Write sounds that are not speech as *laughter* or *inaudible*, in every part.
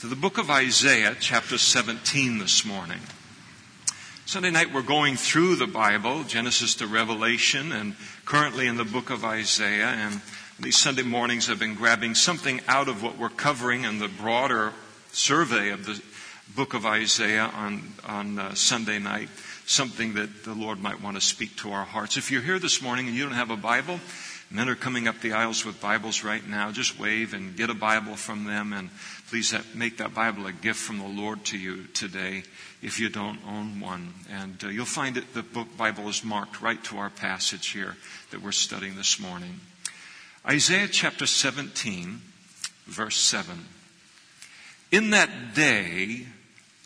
to the book of Isaiah, chapter 17 this morning. Sunday night we're going through the Bible, Genesis to Revelation, and currently in the book of Isaiah. And these Sunday mornings I've been grabbing something out of what we're covering in the broader survey of the book of Isaiah on, on uh, Sunday night, something that the Lord might want to speak to our hearts. If you're here this morning and you don't have a Bible, Men are coming up the aisles with Bibles right now. Just wave and get a Bible from them and please make that Bible a gift from the Lord to you today if you don't own one. And uh, you'll find that the book Bible is marked right to our passage here that we're studying this morning. Isaiah chapter 17, verse 7. In that day,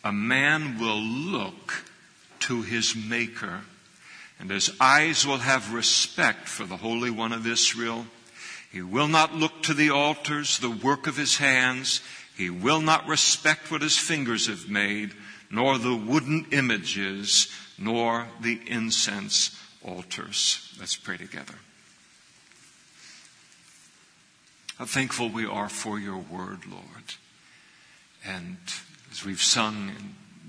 a man will look to his maker and his eyes will have respect for the Holy One of Israel. He will not look to the altars, the work of his hands. He will not respect what his fingers have made, nor the wooden images, nor the incense altars. Let's pray together. How thankful we are for your word, Lord. And as we've sung,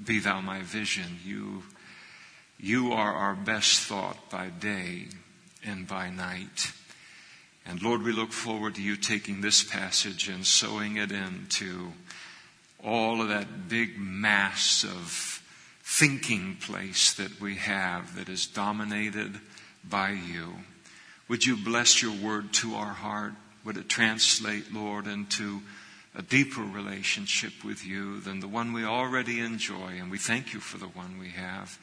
Be Thou My Vision, you you are our best thought by day and by night. And Lord, we look forward to you taking this passage and sewing it into all of that big mass of thinking place that we have that is dominated by you. Would you bless your word to our heart? Would it translate, Lord, into a deeper relationship with you than the one we already enjoy? And we thank you for the one we have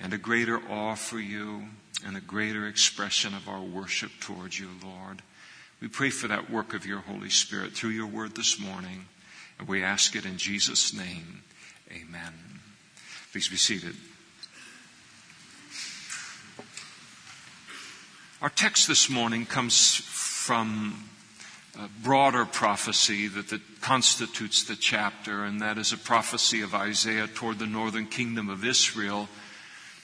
and a greater awe for you and a greater expression of our worship towards you, Lord. We pray for that work of your Holy Spirit through your word this morning, and we ask it in Jesus' name. Amen. Please be seated. Our text this morning comes from a broader prophecy that, that constitutes the chapter, and that is a prophecy of Isaiah toward the northern kingdom of Israel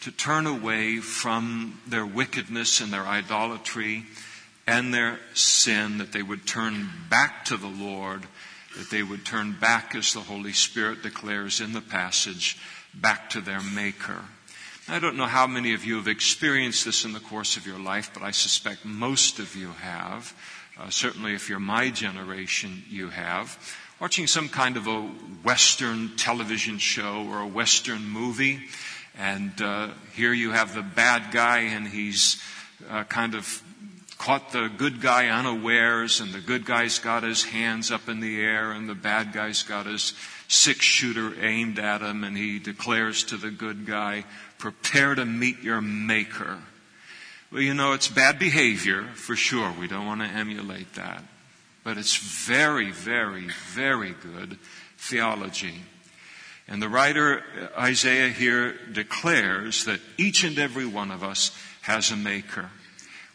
to turn away from their wickedness and their idolatry and their sin, that they would turn back to the Lord, that they would turn back, as the Holy Spirit declares in the passage, back to their Maker. I don't know how many of you have experienced this in the course of your life, but I suspect most of you have. Uh, certainly, if you're my generation, you have. Watching some kind of a Western television show or a Western movie, and uh, here you have the bad guy, and he's uh, kind of caught the good guy unawares, and the good guy's got his hands up in the air, and the bad guy's got his six shooter aimed at him, and he declares to the good guy, Prepare to meet your maker. Well, you know, it's bad behavior, for sure. We don't want to emulate that. But it's very, very, very good theology. And the writer uh, Isaiah here declares that each and every one of us has a maker.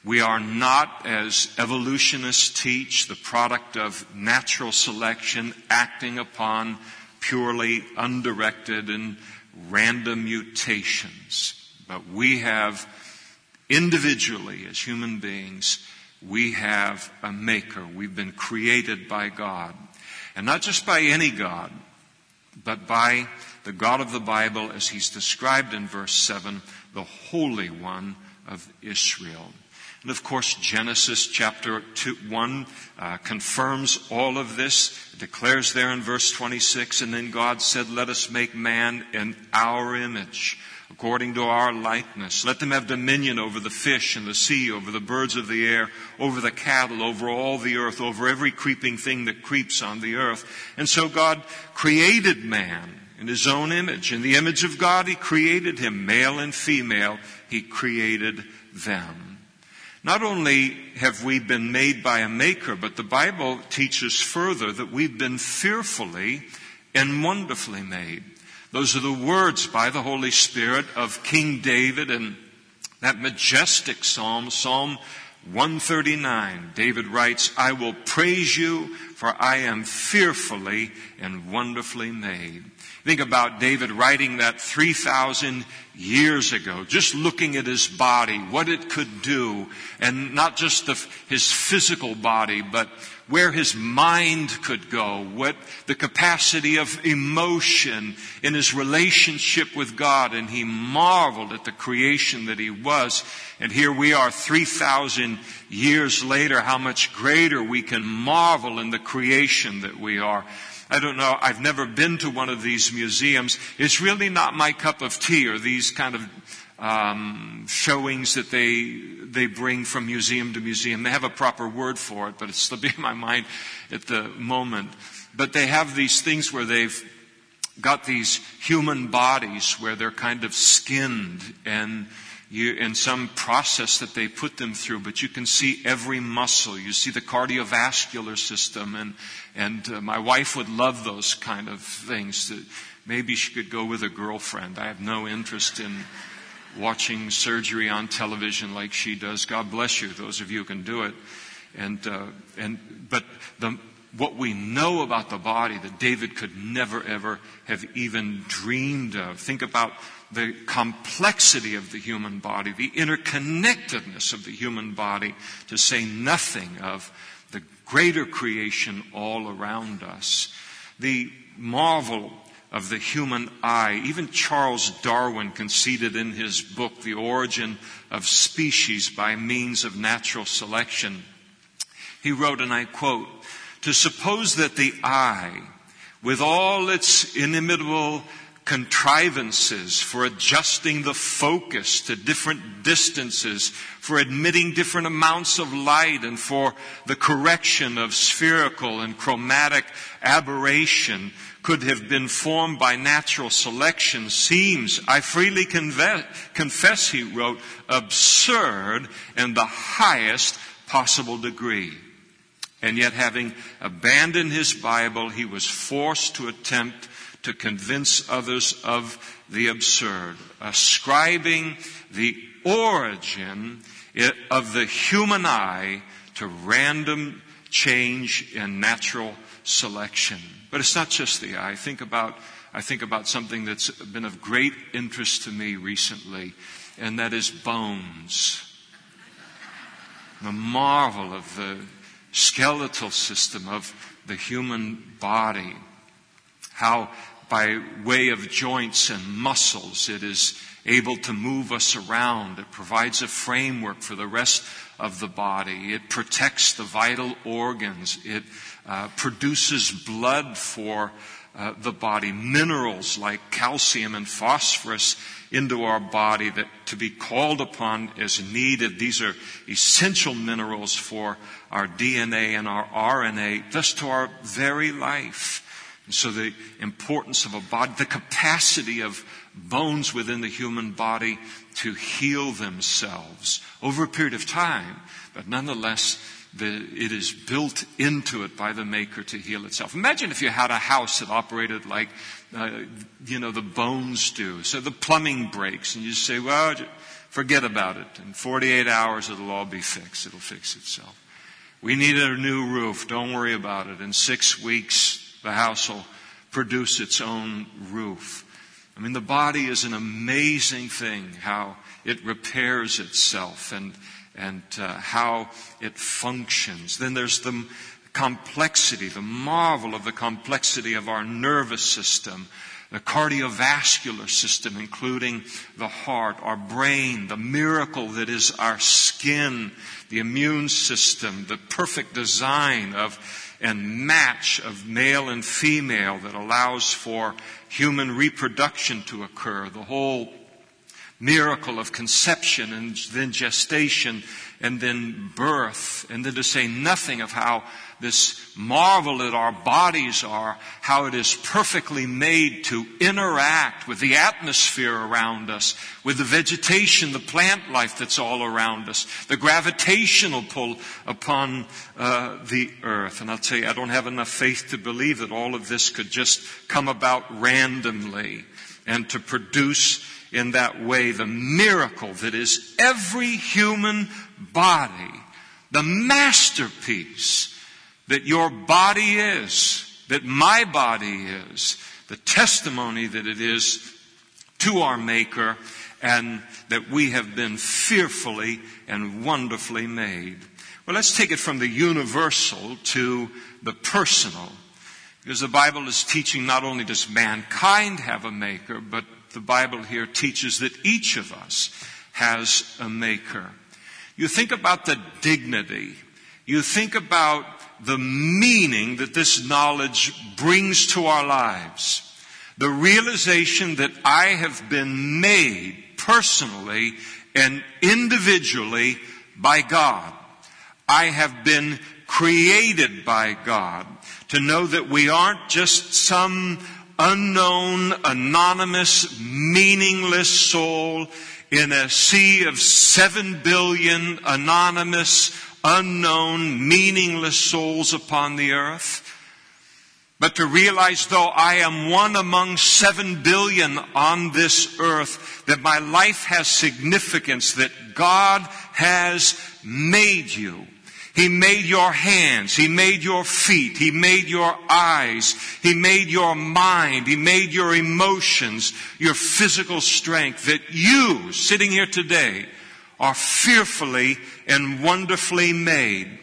We are not, as evolutionists teach, the product of natural selection acting upon purely undirected and random mutations. But we have individually, as human beings, we have a maker. We've been created by God. And not just by any God, but by the God of the Bible as he's described in verse 7, the Holy One of Israel. And of course, Genesis chapter two, 1 uh, confirms all of this, declares there in verse 26, and then God said, Let us make man in our image, according to our likeness. Let them have dominion over the fish in the sea, over the birds of the air, over the cattle, over all the earth, over every creeping thing that creeps on the earth. And so God created man in his own image. In the image of God, he created him, male and female, he created them. Not only have we been made by a maker, but the Bible teaches further that we've been fearfully and wonderfully made. Those are the words by the Holy Spirit of King David and that majestic psalm, Psalm 139. David writes, I will praise you for I am fearfully and wonderfully made. Think about David writing that 3,000 years ago, just looking at his body, what it could do, and not just the, his physical body, but where his mind could go, what the capacity of emotion in his relationship with God, and he marveled at the creation that he was. And here we are 3,000 years later, how much greater we can marvel in the creation that we are. I don't know, I've never been to one of these museums. It's really not my cup of tea or these kind of um, showings that they they bring from museum to museum. They have a proper word for it, but it's slipping *laughs* in my mind at the moment. But they have these things where they've got these human bodies where they're kind of skinned and you, in some process that they put them through, but you can see every muscle. You see the cardiovascular system, and and uh, my wife would love those kind of things. Maybe she could go with a girlfriend. I have no interest in watching surgery on television like she does. God bless you, those of you who can do it. And, uh, and, but the, what we know about the body that David could never ever have even dreamed of. Think about the complexity of the human body, the interconnectedness of the human body, to say nothing of the greater creation all around us. The marvel of the human eye. Even Charles Darwin conceded in his book, The Origin of Species by Means of Natural Selection. He wrote, and I quote, to suppose that the eye, with all its inimitable contrivances for adjusting the focus to different distances, for admitting different amounts of light, and for the correction of spherical and chromatic aberration, could have been formed by natural selection seems, I freely confess, he wrote, absurd in the highest possible degree. And yet, having abandoned his Bible, he was forced to attempt to convince others of the absurd, ascribing the origin of the human eye to random change in natural selection. But it's not just the eye. I think about, I think about something that's been of great interest to me recently, and that is bones. The marvel of the skeletal system of the human body. How by way of joints and muscles it is able to move us around. It provides a framework for the rest of the body. It protects the vital organs. It uh, produces blood for uh, the body, minerals like calcium and phosphorus into our body that to be called upon as needed. These are essential minerals for our DNA and our RNA, thus to our very life. And so the importance of a body, the capacity of bones within the human body to heal themselves over a period of time, but nonetheless the, it is built into it by the maker to heal itself. Imagine if you had a house that operated like, uh, you know, the bones do. So the plumbing breaks and you say, well, forget about it. In 48 hours it'll all be fixed. It'll fix itself. We need a new roof. Don't worry about it. In six weeks, the house will produce its own roof. I mean, the body is an amazing thing, how it repairs itself and and uh, how it functions. Then there's the complexity, the marvel of the complexity of our nervous system, the cardiovascular system, including the heart, our brain, the miracle that is our skin, the immune system, the perfect design of and match of male and female that allows for human reproduction to occur, the whole miracle of conception and then gestation and then birth, and then to say nothing of how this marvel that our bodies are, how it is perfectly made to interact with the atmosphere around us, with the vegetation, the plant life that's all around us, the gravitational pull upon uh, the earth. And I'll tell you, I don't have enough faith to believe that all of this could just come about randomly and to produce in that way the miracle that is every human body, the masterpiece that your body is, that my body is, the testimony that it is to our Maker, and that we have been fearfully and wonderfully made. Well, let's take it from the universal to the personal. Because the Bible is teaching not only does mankind have a maker, but the Bible here teaches that each of us has a maker. You think about the dignity. You think about the meaning that this knowledge brings to our lives. The realization that I have been made personally and individually by God. I have been created by God to know that we aren't just some unknown, anonymous, meaningless soul in a sea of seven billion anonymous, unknown, meaningless souls upon the earth. But to realize though I am one among seven billion on this earth, that my life has significance, that God has made you. He made your hands. He made your feet. He made your eyes. He made your mind. He made your emotions, your physical strength. That you, sitting here today, are fearfully and wonderfully made.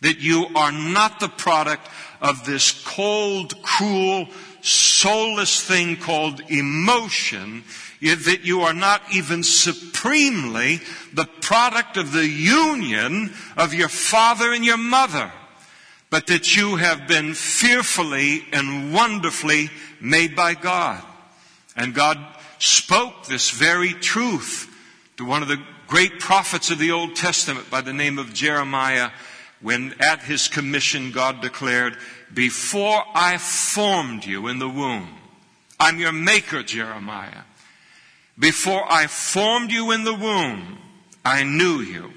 That you are not the product of this cold, cruel, soulless thing called emotion that you are not even supremely the product of the union of your father and your mother, but that you have been fearfully and wonderfully made by God. And God spoke this very truth to one of the great prophets of the Old Testament by the name of Jeremiah when at his commission God declared, before I formed you in the womb, I'm your maker, Jeremiah. Before I formed you in the womb, I knew you.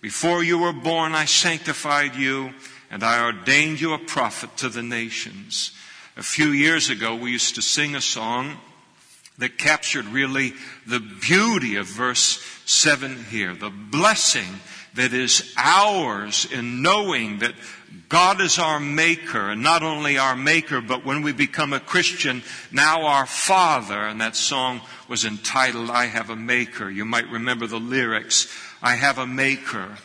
Before you were born, I sanctified you and I ordained you a prophet to the nations. A few years ago, we used to sing a song that captured really the beauty of verse 7 here. The blessing that is ours in knowing that God is our maker, and not only our maker, but when we become a Christian, now our Father. And that song was entitled, I Have a Maker. You might remember the lyrics. I have a maker.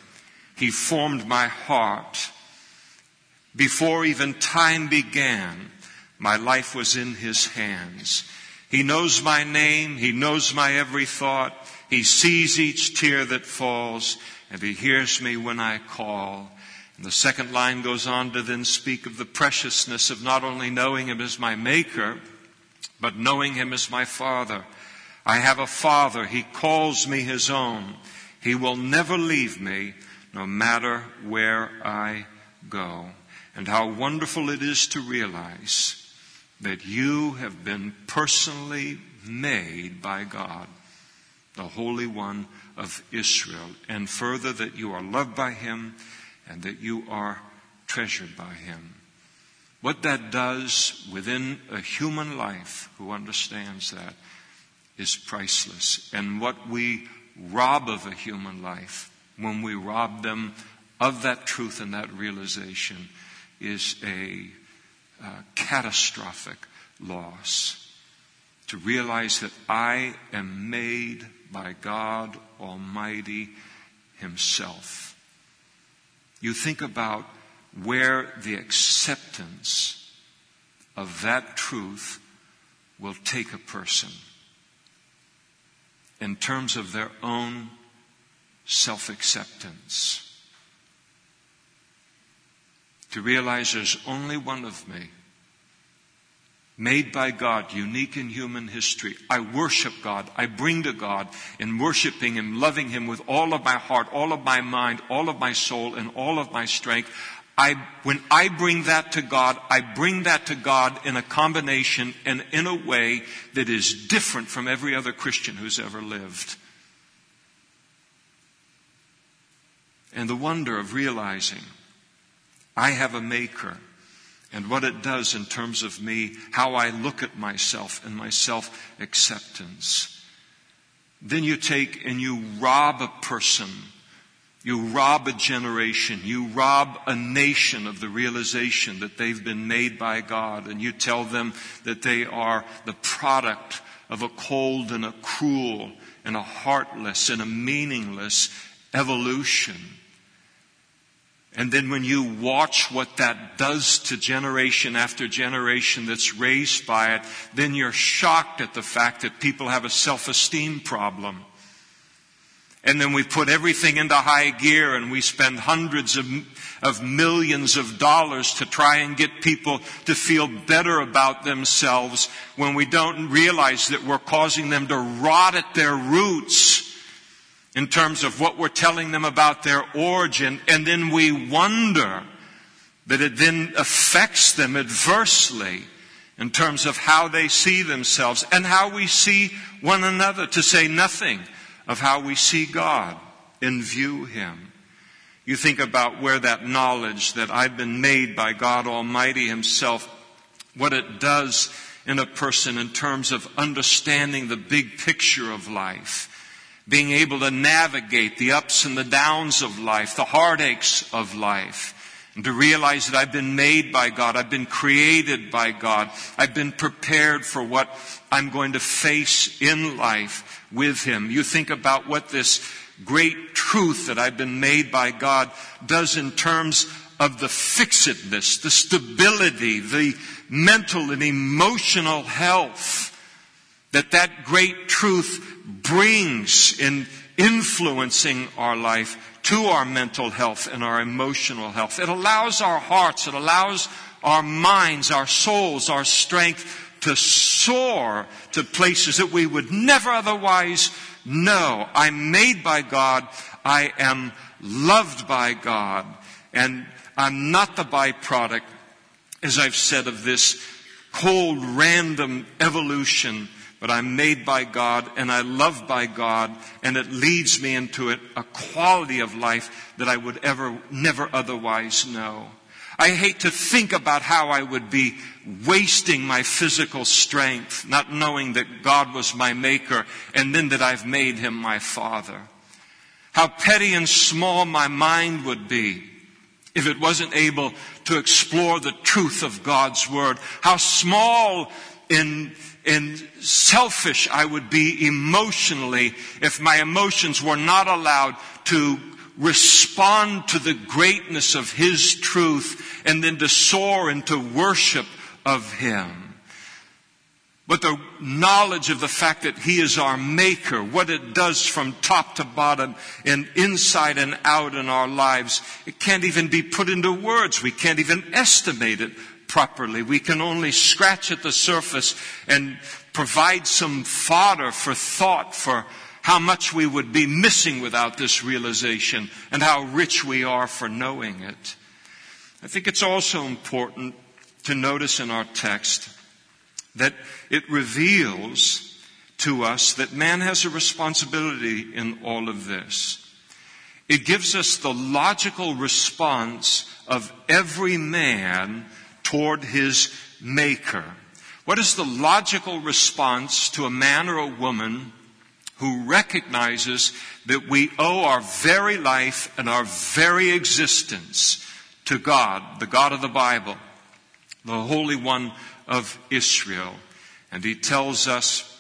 He formed my heart. Before even time began, my life was in his hands. He knows my name. He knows my every thought. He sees each tear that falls and he hears me when I call. And the second line goes on to then speak of the preciousness of not only knowing him as my maker, but knowing him as my father. I have a father. He calls me his own. He will never leave me no matter where I go. And how wonderful it is to realize that you have been personally made by God, the Holy One of Israel. And further, that you are loved by him and that you are treasured by Him. What that does within a human life who understands that is priceless. And what we rob of a human life when we rob them of that truth and that realization is a uh, catastrophic loss. To realize that I am made by God Almighty Himself you think about where the acceptance of that truth will take a person in terms of their own self acceptance. To realize there's only one of me made by God, unique in human history. I worship God. I bring to God in worshiping Him, loving Him with all of my heart, all of my mind, all of my soul, and all of my strength. I, when I bring that to God, I bring that to God in a combination and in a way that is different from every other Christian who's ever lived. And the wonder of realizing I have a maker and what it does in terms of me, how I look at myself and my self acceptance. Then you take and you rob a person. You rob a generation. You rob a nation of the realization that they've been made by God. And you tell them that they are the product of a cold and a cruel and a heartless and a meaningless evolution. And then when you watch what that does to generation after generation that's raised by it, then you're shocked at the fact that people have a self-esteem problem. And then we put everything into high gear and we spend hundreds of, of millions of dollars to try and get people to feel better about themselves when we don't realize that we're causing them to rot at their roots in terms of what we're telling them about their origin, and then we wonder that it then affects them adversely in terms of how they see themselves and how we see one another, to say nothing of how we see God and view Him. You think about where that knowledge that I've been made by God Almighty Himself, what it does in a person in terms of understanding the big picture of life being able to navigate the ups and the downs of life, the heartaches of life, and to realize that I've been made by God, I've been created by God, I've been prepared for what I'm going to face in life with Him. You think about what this great truth that I've been made by God does in terms of the fixedness, the stability, the mental and emotional health that that great truth brings in influencing our life to our mental health and our emotional health. It allows our hearts, it allows our minds, our souls, our strength to soar to places that we would never otherwise know. I'm made by God. I am loved by God. And I'm not the byproduct, as I've said, of this cold, random evolution but I'm made by God and I love by God and it leads me into a, a quality of life that I would ever, never otherwise know. I hate to think about how I would be wasting my physical strength, not knowing that God was my maker and then that I've made him my father. How petty and small my mind would be if it wasn't able to explore the truth of God's word. How small in and selfish I would be emotionally if my emotions were not allowed to respond to the greatness of His truth and then to soar into worship of Him. But the knowledge of the fact that He is our Maker, what it does from top to bottom and inside and out in our lives, it can't even be put into words. We can't even estimate it properly. We can only scratch at the surface and provide some fodder for thought for how much we would be missing without this realization and how rich we are for knowing it. I think it's also important to notice in our text that it reveals to us that man has a responsibility in all of this. It gives us the logical response of every man toward his maker. What is the logical response to a man or a woman who recognizes that we owe our very life and our very existence to God, the God of the Bible, the Holy One of Israel? And he tells us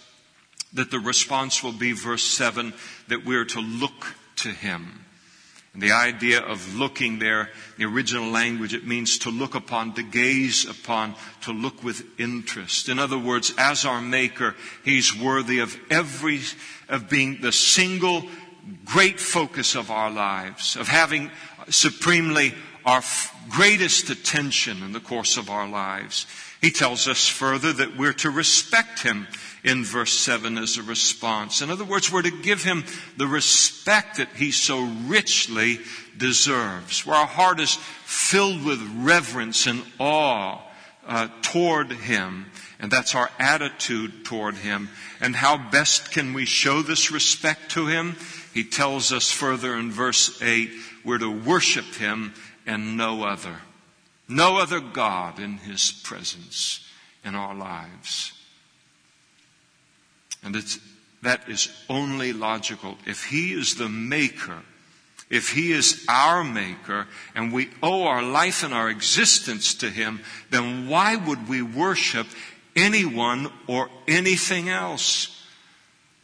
that the response will be verse 7 that we're to look to him. And the idea of looking there, the original language, it means to look upon, to gaze upon, to look with interest. In other words, as our Maker, He's worthy of every, of being the single great focus of our lives, of having supremely our greatest attention in the course of our lives. He tells us further that we're to respect Him in verse 7 as a response. In other words, we're to give him the respect that he so richly deserves, where our heart is filled with reverence and awe uh, toward him. And that's our attitude toward him. And how best can we show this respect to him? He tells us further in verse 8, we're to worship him and no other. No other God in his presence in our lives. And that is only logical. If He is the maker, if He is our maker, and we owe our life and our existence to Him, then why would we worship anyone or anything else?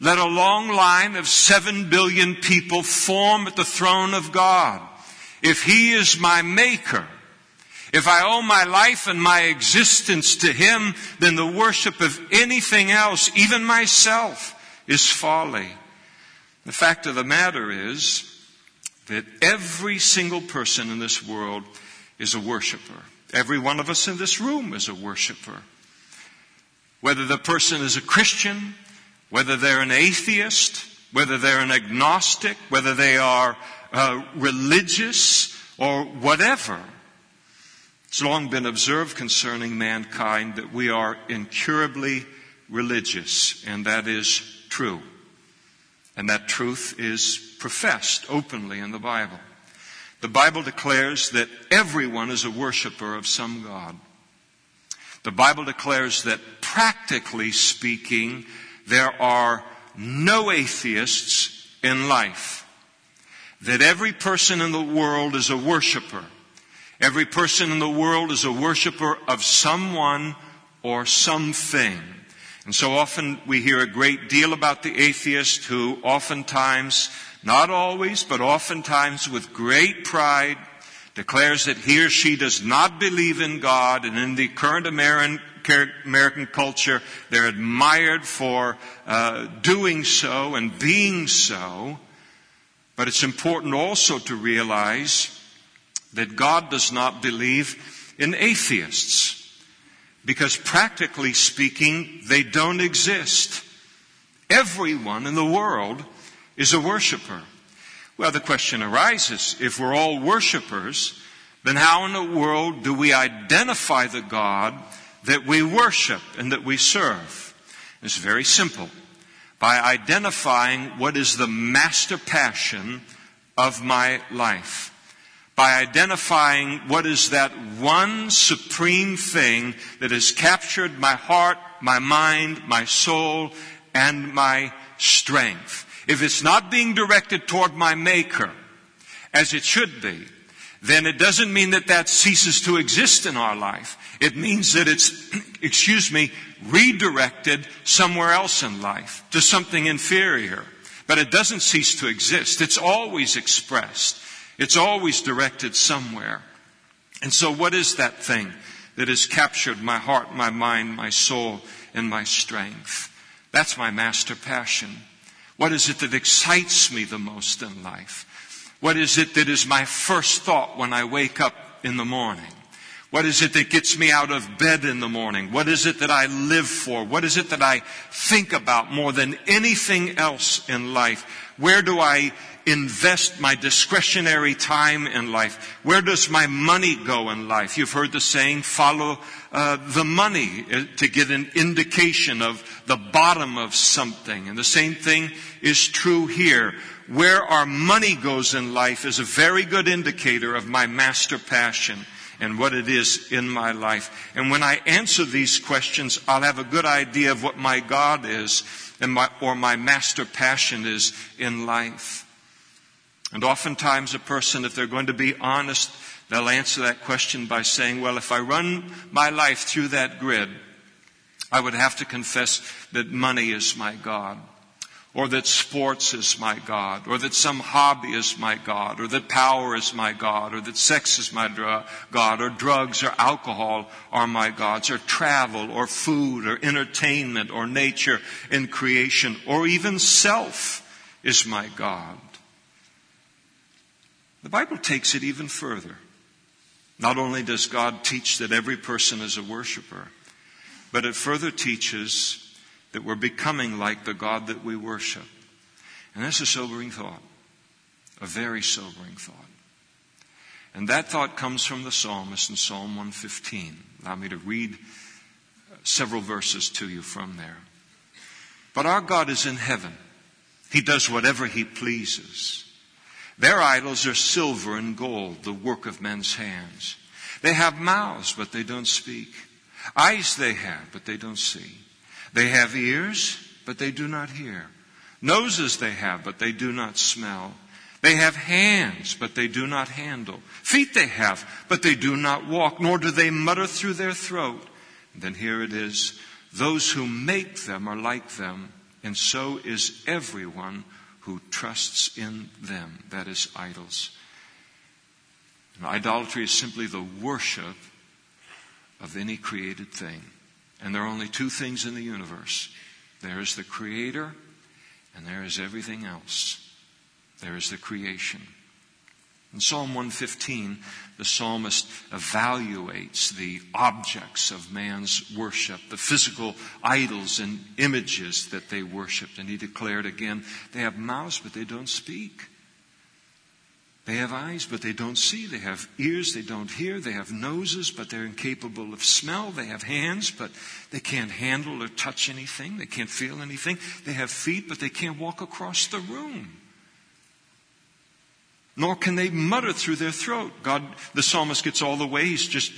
Let a long line of seven billion people form at the throne of God. if He is my maker, if I owe my life and my existence to Him, then the worship of anything else, even myself, is folly. The fact of the matter is that every single person in this world is a worshiper. Every one of us in this room is a worshiper. Whether the person is a Christian, whether they're an atheist, whether they're an agnostic, whether they are uh, religious, or whatever. It's long been observed concerning mankind that we are incurably religious, and that is true. And that truth is professed openly in the Bible. The Bible declares that everyone is a worshiper of some God. The Bible declares that practically speaking, there are no atheists in life. That every person in the world is a worshiper. Every person in the world is a worshiper of someone or something. And so often we hear a great deal about the atheist who oftentimes, not always, but oftentimes with great pride, declares that he or she does not believe in God, and in the current American, culture, they're admired for uh, doing so and being so. But it's important also to realize that God does not believe in atheists. Because practically speaking, they don't exist. Everyone in the world is a worshiper. Well, the question arises, if we're all worshipers, then how in the world do we identify the God that we worship and that we serve? It's very simple. By identifying what is the master passion of my life by identifying what is that one supreme thing that has captured my heart, my mind, my soul, and my strength. If it's not being directed toward my maker, as it should be, then it doesn't mean that that ceases to exist in our life. It means that it's, *clears throat* excuse me, redirected somewhere else in life to something inferior. But it doesn't cease to exist. It's always expressed. It's always directed somewhere. And so what is that thing that has captured my heart, my mind, my soul, and my strength? That's my master passion. What is it that excites me the most in life? What is it that is my first thought when I wake up in the morning? What is it that gets me out of bed in the morning? What is it that I live for? What is it that I think about more than anything else in life? Where do I invest my discretionary time in life? Where does my money go in life? You've heard the saying, follow uh, the money uh, to get an indication of the bottom of something. And the same thing is true here. Where our money goes in life is a very good indicator of my master passion and what it is in my life. And when I answer these questions, I'll have a good idea of what my God is and my, or my master passion is in life. And oftentimes a person, if they're going to be honest, they'll answer that question by saying, well, if I run my life through that grid, I would have to confess that money is my God, or that sports is my God, or that some hobby is my God, or that power is my God, or that sex is my God, or drugs or alcohol are my gods, or travel, or food, or entertainment, or nature and creation, or even self is my God. The Bible takes it even further. Not only does God teach that every person is a worshiper, but it further teaches that we're becoming like the God that we worship. And that's a sobering thought. A very sobering thought. And that thought comes from the psalmist in Psalm 115. Allow me to read several verses to you from there. But our God is in heaven. He does whatever he pleases. Their idols are silver and gold, the work of men's hands. They have mouths, but they don't speak. Eyes they have, but they don't see. They have ears, but they do not hear. Noses they have, but they do not smell. They have hands, but they do not handle. Feet they have, but they do not walk, nor do they mutter through their throat. And then here it is. Those who make them are like them, and so is everyone who trusts in them, that is, idols. And idolatry is simply the worship of any created thing. And there are only two things in the universe there is the Creator, and there is everything else. There is the creation. In Psalm 115, the psalmist evaluates the objects of man's worship, the physical idols and images that they worshiped. And he declared again, they have mouths, but they don't speak. They have eyes, but they don't see. They have ears, they don't hear. They have noses, but they're incapable of smell. They have hands, but they can't handle or touch anything. They can't feel anything. They have feet, but they can't walk across the room nor can they mutter through their throat. God, the psalmist gets all the way. He's just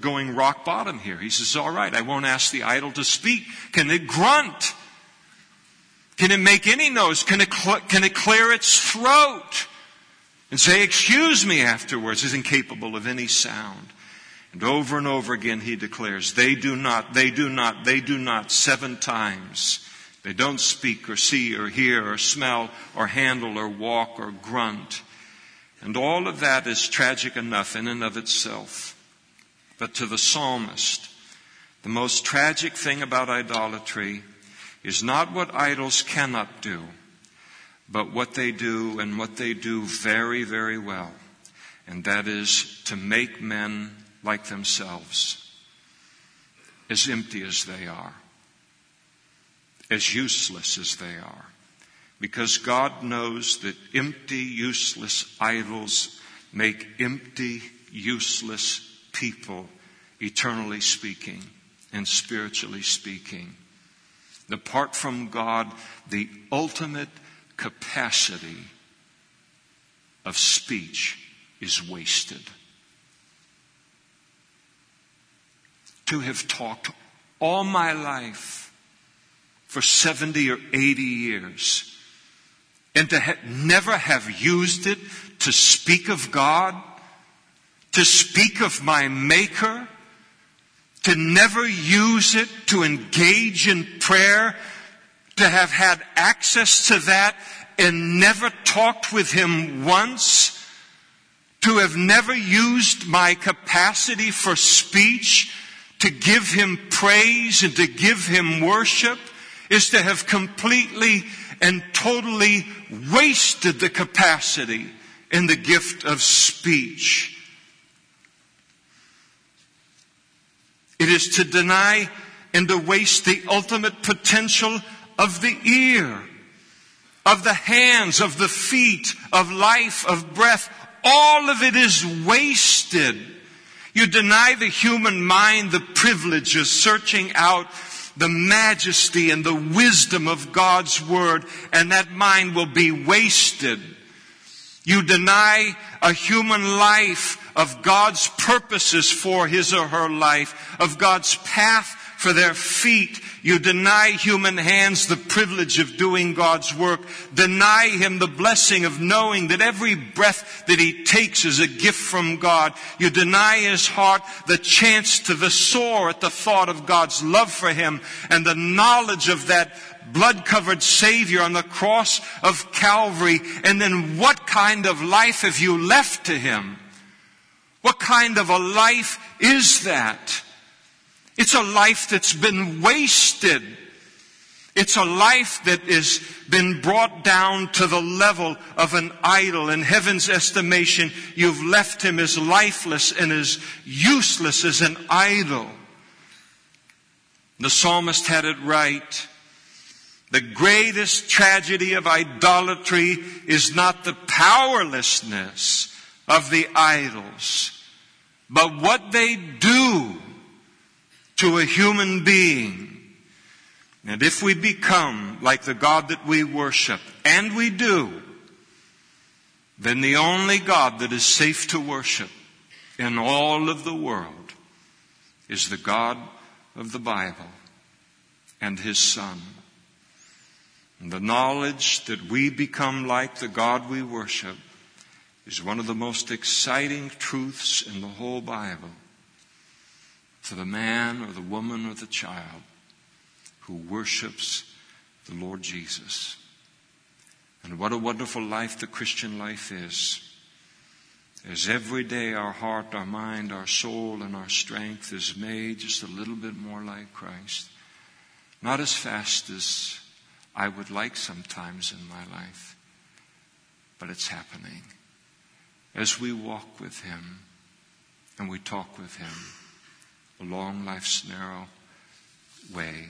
going rock bottom here. He says, all right, I won't ask the idol to speak. Can it grunt? Can it make any noise? Can it, cl- can it clear its throat? And say, excuse me afterwards. Is incapable of any sound. And over and over again he declares, they do not, they do not, they do not, seven times. They don't speak or see or hear or smell or handle or walk or grunt. And all of that is tragic enough in and of itself. But to the psalmist, the most tragic thing about idolatry is not what idols cannot do, but what they do and what they do very, very well. And that is to make men like themselves, as empty as they are, as useless as they are because God knows that empty, useless idols make empty, useless people, eternally speaking and spiritually speaking. Apart from God, the ultimate capacity of speech is wasted. To have talked all my life for 70 or 80 years and to ha- never have used it to speak of God, to speak of my Maker, to never use it to engage in prayer, to have had access to that and never talked with Him once, to have never used my capacity for speech to give Him praise and to give Him worship, is to have completely and totally wasted the capacity in the gift of speech. It is to deny and to waste the ultimate potential of the ear, of the hands, of the feet, of life, of breath. All of it is wasted. You deny the human mind the privilege of searching out the majesty and the wisdom of God's Word, and that mind will be wasted. You deny a human life of God's purposes for his or her life, of God's path for their feet. You deny human hands the privilege of doing God's work. Deny him the blessing of knowing that every breath that he takes is a gift from God. You deny his heart the chance to the soar at the thought of God's love for him and the knowledge of that blood covered Savior on the cross of Calvary. And then what kind of life have you left to him? What kind of a life is that? It's a life that's been wasted. It's a life that has been brought down to the level of an idol. In heaven's estimation, you've left him as lifeless and as useless as an idol. The psalmist had it right. The greatest tragedy of idolatry is not the powerlessness of the idols, but what they do to a human being. And if we become like the God that we worship, and we do, then the only God that is safe to worship in all of the world is the God of the Bible and His Son. And the knowledge that we become like the God we worship is one of the most exciting truths in the whole Bible for the man or the woman or the child who worships the Lord Jesus. And what a wonderful life the Christian life is. as every day our heart, our mind, our soul, and our strength is made just a little bit more like Christ. Not as fast as I would like sometimes in my life, but it's happening. As we walk with Him and we talk with Him along life's narrow way,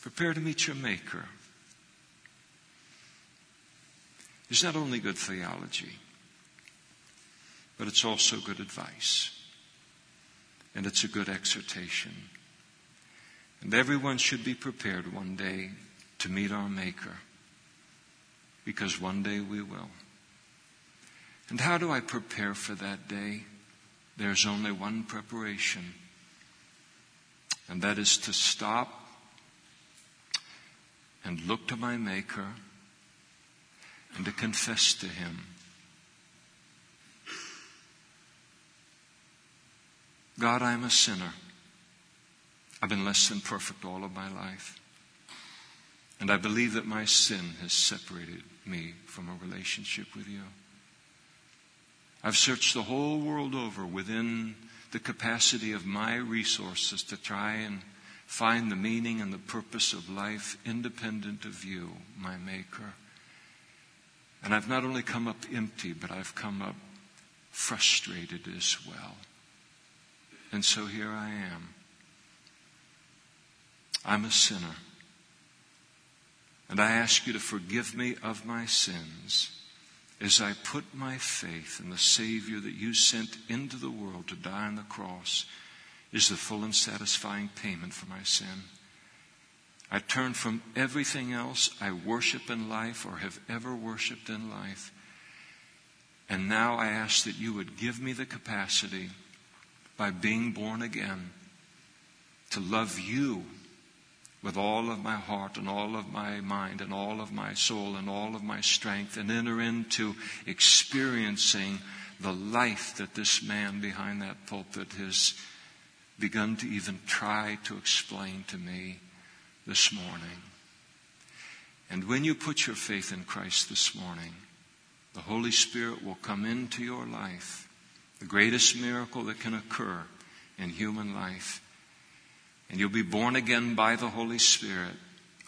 prepare to meet your Maker. It's not only good theology, but it's also good advice. And it's a good exhortation. And everyone should be prepared one day to meet our Maker. Because one day we will. And how do I prepare for that day? There's only one preparation. And that is to stop and look to my Maker and to confess to Him God, I'm a sinner. I've been less than perfect all of my life. And I believe that my sin has separated me from a relationship with you. I've searched the whole world over within the capacity of my resources to try and find the meaning and the purpose of life independent of you, my Maker. And I've not only come up empty, but I've come up frustrated as well. And so here I am. I'm a sinner. And I ask you to forgive me of my sins as I put my faith in the Savior that you sent into the world to die on the cross is the full and satisfying payment for my sin. I turn from everything else I worship in life or have ever worshiped in life. And now I ask that you would give me the capacity by being born again to love you with all of my heart and all of my mind and all of my soul and all of my strength and enter into experiencing the life that this man behind that pulpit has begun to even try to explain to me this morning. And when you put your faith in Christ this morning, the Holy Spirit will come into your life the greatest miracle that can occur in human life. And you'll be born again by the Holy Spirit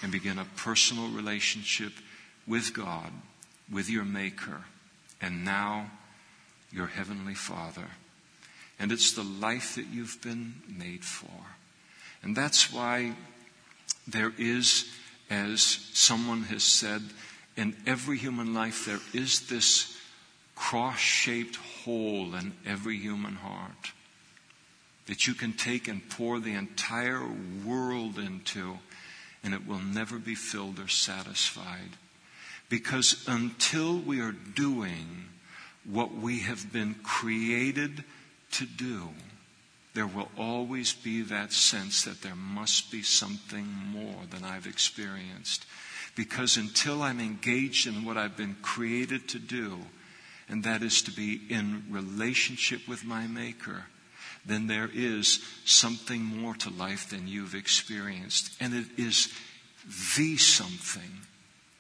and begin a personal relationship with God, with your Maker, and now your Heavenly Father. And it's the life that you've been made for. And that's why there is, as someone has said, in every human life, there is this cross shaped hole in every human heart that you can take and pour the entire world into, and it will never be filled or satisfied. Because until we are doing what we have been created to do, there will always be that sense that there must be something more than I've experienced. Because until I'm engaged in what I've been created to do, and that is to be in relationship with my Maker, then there is something more to life than you've experienced. And it is the something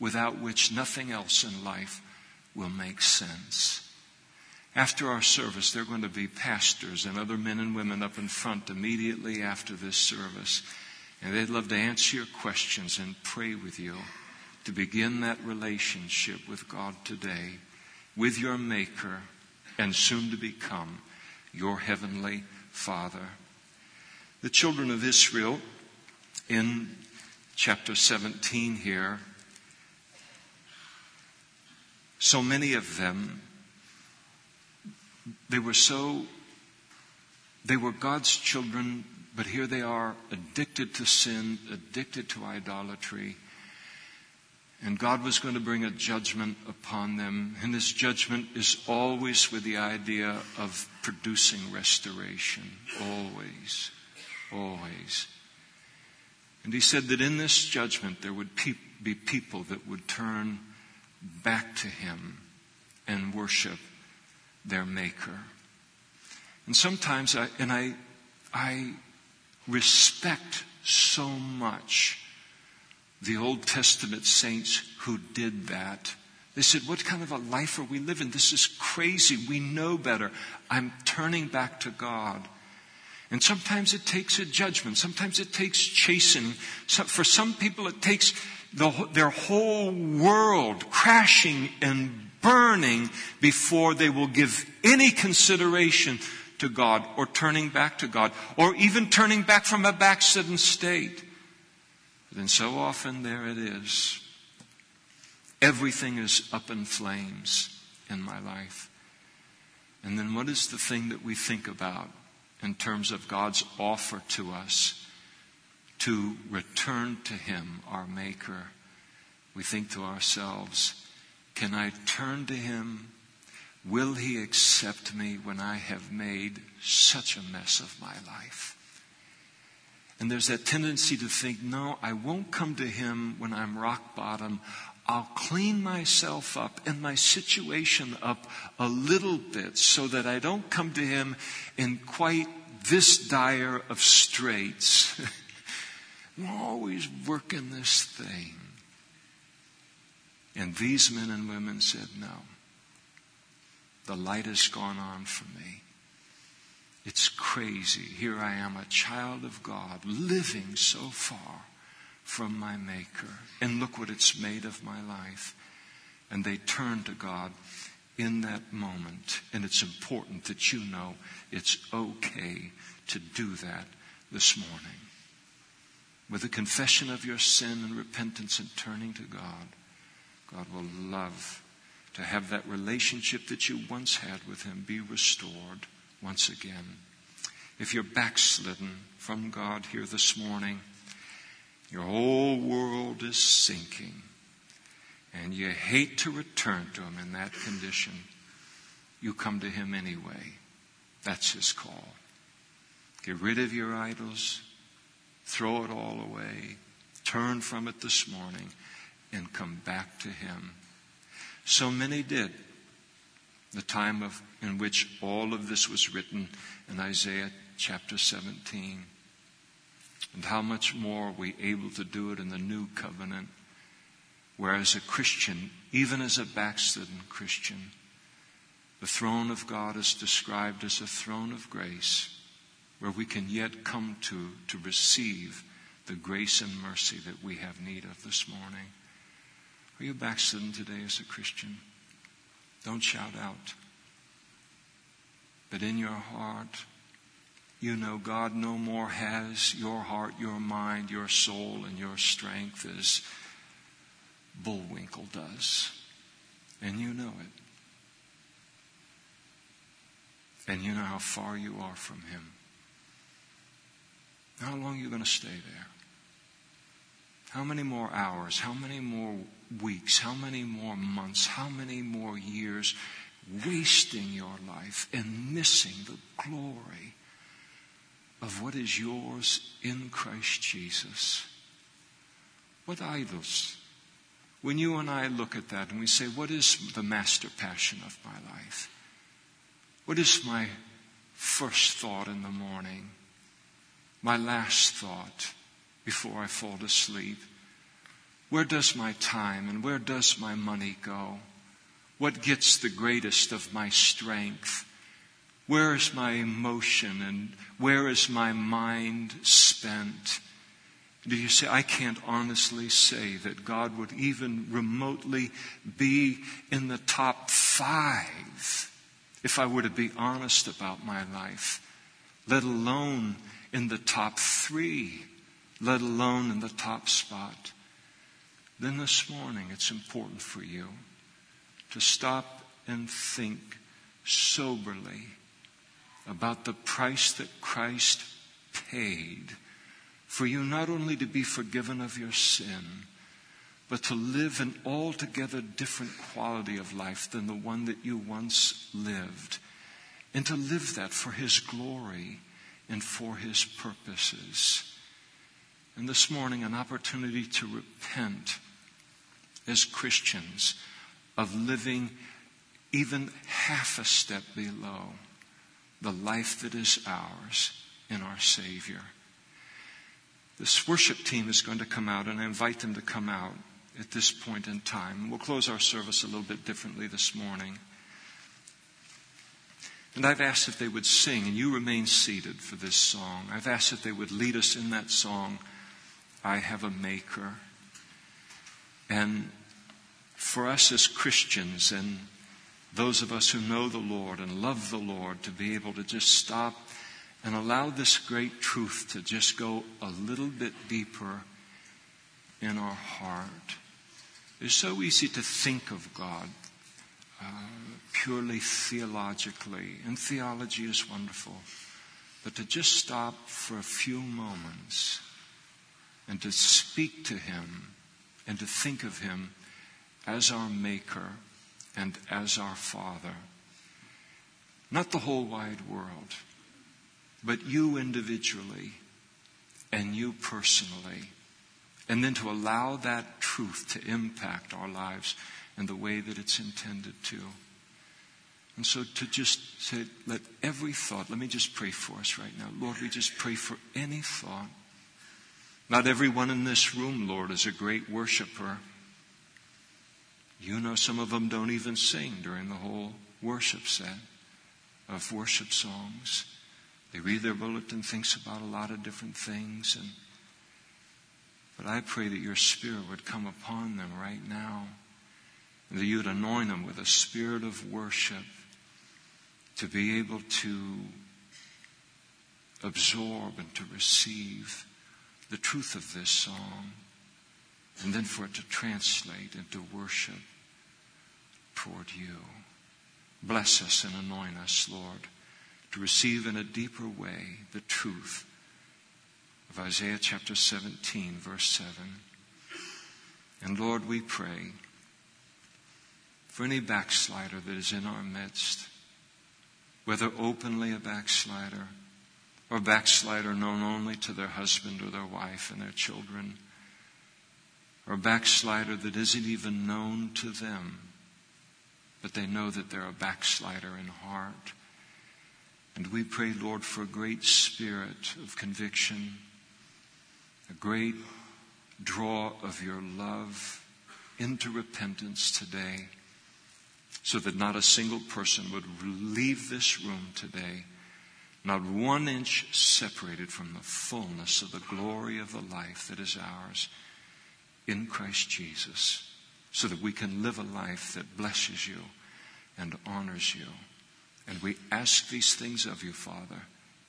without which nothing else in life will make sense. After our service, there are going to be pastors and other men and women up in front immediately after this service. And they'd love to answer your questions and pray with you to begin that relationship with God today with your Maker and soon to become your Heavenly Father. The children of Israel in chapter 17 here, so many of them, they were so, they were God's children, but here they are addicted to sin, addicted to idolatry, and God was going to bring a judgment upon them. And this judgment is always with the idea of producing restoration. Always. Always. And he said that in this judgment there would be people that would turn back to him and worship their maker. And sometimes I, and I, I respect so much the Old Testament saints who did that They said, What kind of a life are we living? This is crazy. We know better. I'm turning back to God. And sometimes it takes a judgment. Sometimes it takes chastening. For some people, it takes the, their whole world crashing and burning before they will give any consideration to God or turning back to God or even turning back from a backslidden state. Then so often there it is. Everything is up in flames in my life. And then what is the thing that we think about in terms of God's offer to us to return to Him, our Maker? We think to ourselves, can I turn to Him? Will He accept me when I have made such a mess of my life? And there's that tendency to think, no, I won't come to Him when I'm rock bottom. I'll clean myself up and my situation up a little bit so that I don't come to Him in quite this dire of straits. *laughs* I'm always working this thing. And these men and women said, No. The light has gone on for me. It's crazy. Here I am, a child of God, living so far from my Maker. And look what it's made of my life. And they turn to God in that moment. And it's important that you know it's okay to do that this morning. With a confession of your sin and repentance and turning to God, God will love to have that relationship that you once had with Him be restored once again. If you're backslidden from God here this morning, your whole world is sinking, and you hate to return to Him in that condition. You come to Him anyway. That's His call. Get rid of your idols, throw it all away, turn from it this morning, and come back to Him. So many did. The time of, in which all of this was written in Isaiah chapter 17. And how much more are we able to do it in the new covenant? Whereas a Christian, even as a backslidden Christian, the throne of God is described as a throne of grace where we can yet come to to receive the grace and mercy that we have need of this morning. Are you backslidden today as a Christian? Don't shout out. But in your heart, you know God no more has your heart, your mind, your soul, and your strength as Bullwinkle does. And you know it. And you know how far you are from Him. How long are you going to stay there? How many more hours? How many more weeks? How many more months? How many more years wasting your life and missing the glory of what is yours in Christ Jesus. What idols? When you and I look at that and we say, What is the master passion of my life? What is my first thought in the morning? My last thought before I fall to sleep? Where does my time and where does my money go? What gets the greatest of my strength? Where is my emotion and where is my mind spent? Do you say, I can't honestly say that God would even remotely be in the top five if I were to be honest about my life, let alone in the top three, let alone in the top spot? Then this morning it's important for you to stop and think soberly about the price that Christ paid for you not only to be forgiven of your sin, but to live an altogether different quality of life than the one that you once lived, and to live that for His glory and for His purposes. And this morning, an opportunity to repent as Christians of living even half a step below the life that is ours in our Savior. This worship team is going to come out, and I invite them to come out. at this point in time. We'll close our service a little bit differently this morning. And I've asked if they would sing, and you remain seated for this song. I've asked if they would lead us in that song, I Have a Maker. And for us as Christians and those of us who know the Lord and love the Lord to be able to just stop and allow this great truth to just go a little bit deeper in our heart. It's so easy to think of God uh, purely theologically, and theology is wonderful, but to just stop for a few moments and to speak to Him and to think of Him as our Maker and as our Father. Not the whole wide world, but you individually and you personally. And then to allow that truth to impact our lives in the way that it's intended to. And so to just say, let every thought, let me just pray for us right now. Lord, we just pray for any thought. Not everyone in this room, Lord, is a great worshiper. You know, some of them don't even sing during the whole worship set of worship songs. They read their bulletin, thinks about a lot of different things. And, but I pray that your spirit would come upon them right now. And that you would anoint them with a spirit of worship to be able to absorb and to receive the truth of this song and then for it to translate into worship toward you. Bless us and anoint us, Lord, to receive in a deeper way the truth of Isaiah chapter 17, verse 7. And Lord, we pray for any backslider that is in our midst, whether openly a backslider or backslider known only to their husband or their wife and their children, or a backslider that isn't even known to them, but they know that they're a backslider in heart. And we pray, Lord, for a great spirit of conviction, a great draw of your love into repentance today, so that not a single person would leave this room today, not one inch separated from the fullness of the glory of the life that is ours in Christ Jesus, so that we can live a life that blesses you and honors you. And we ask these things of you, Father,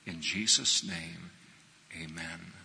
in Jesus' name, amen.